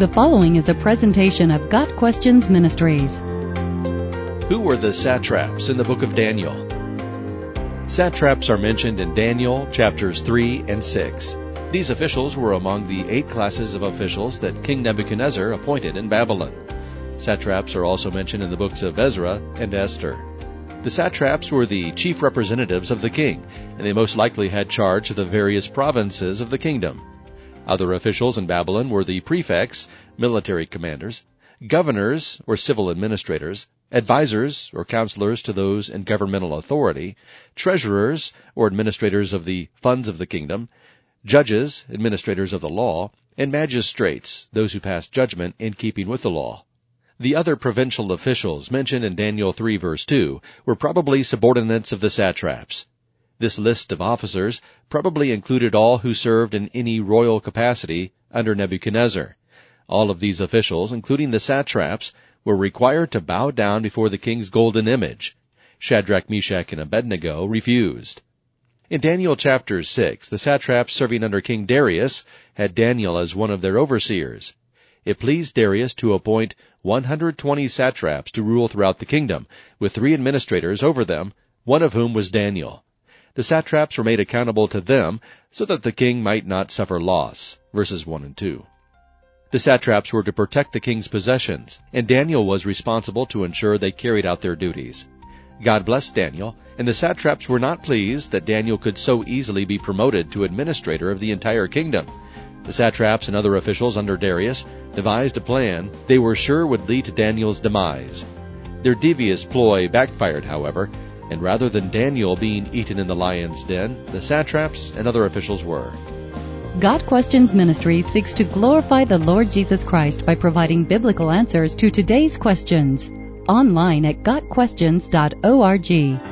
The following is a presentation of Got Questions Ministries. Who were the satraps in the book of Daniel? Satraps are mentioned in Daniel chapters 3 and 6. These officials were among the eight classes of officials that King Nebuchadnezzar appointed in Babylon. Satraps are also mentioned in the books of Ezra and Esther. The satraps were the chief representatives of the king, and they most likely had charge of the various provinces of the kingdom. Other officials in Babylon were the prefects, military commanders, governors or civil administrators, advisers or counselors to those in governmental authority, treasurers or administrators of the funds of the kingdom, judges, administrators of the law, and magistrates, those who passed judgment in keeping with the law. The other provincial officials mentioned in Daniel 3 verse 2 were probably subordinates of the satraps. This list of officers probably included all who served in any royal capacity under Nebuchadnezzar. All of these officials, including the satraps, were required to bow down before the king's golden image. Shadrach, Meshach, and Abednego refused. In Daniel chapter 6, the satraps serving under King Darius had Daniel as one of their overseers. It pleased Darius to appoint 120 satraps to rule throughout the kingdom, with three administrators over them, one of whom was Daniel. The satraps were made accountable to them so that the king might not suffer loss. Verses 1 and 2. The satraps were to protect the king's possessions, and Daniel was responsible to ensure they carried out their duties. God blessed Daniel, and the satraps were not pleased that Daniel could so easily be promoted to administrator of the entire kingdom. The satraps and other officials under Darius devised a plan they were sure would lead to Daniel's demise. Their devious ploy backfired, however, and rather than Daniel being eaten in the lion's den, the satraps and other officials were. Got Questions Ministry seeks to glorify the Lord Jesus Christ by providing biblical answers to today's questions. Online at GotQuestions.org.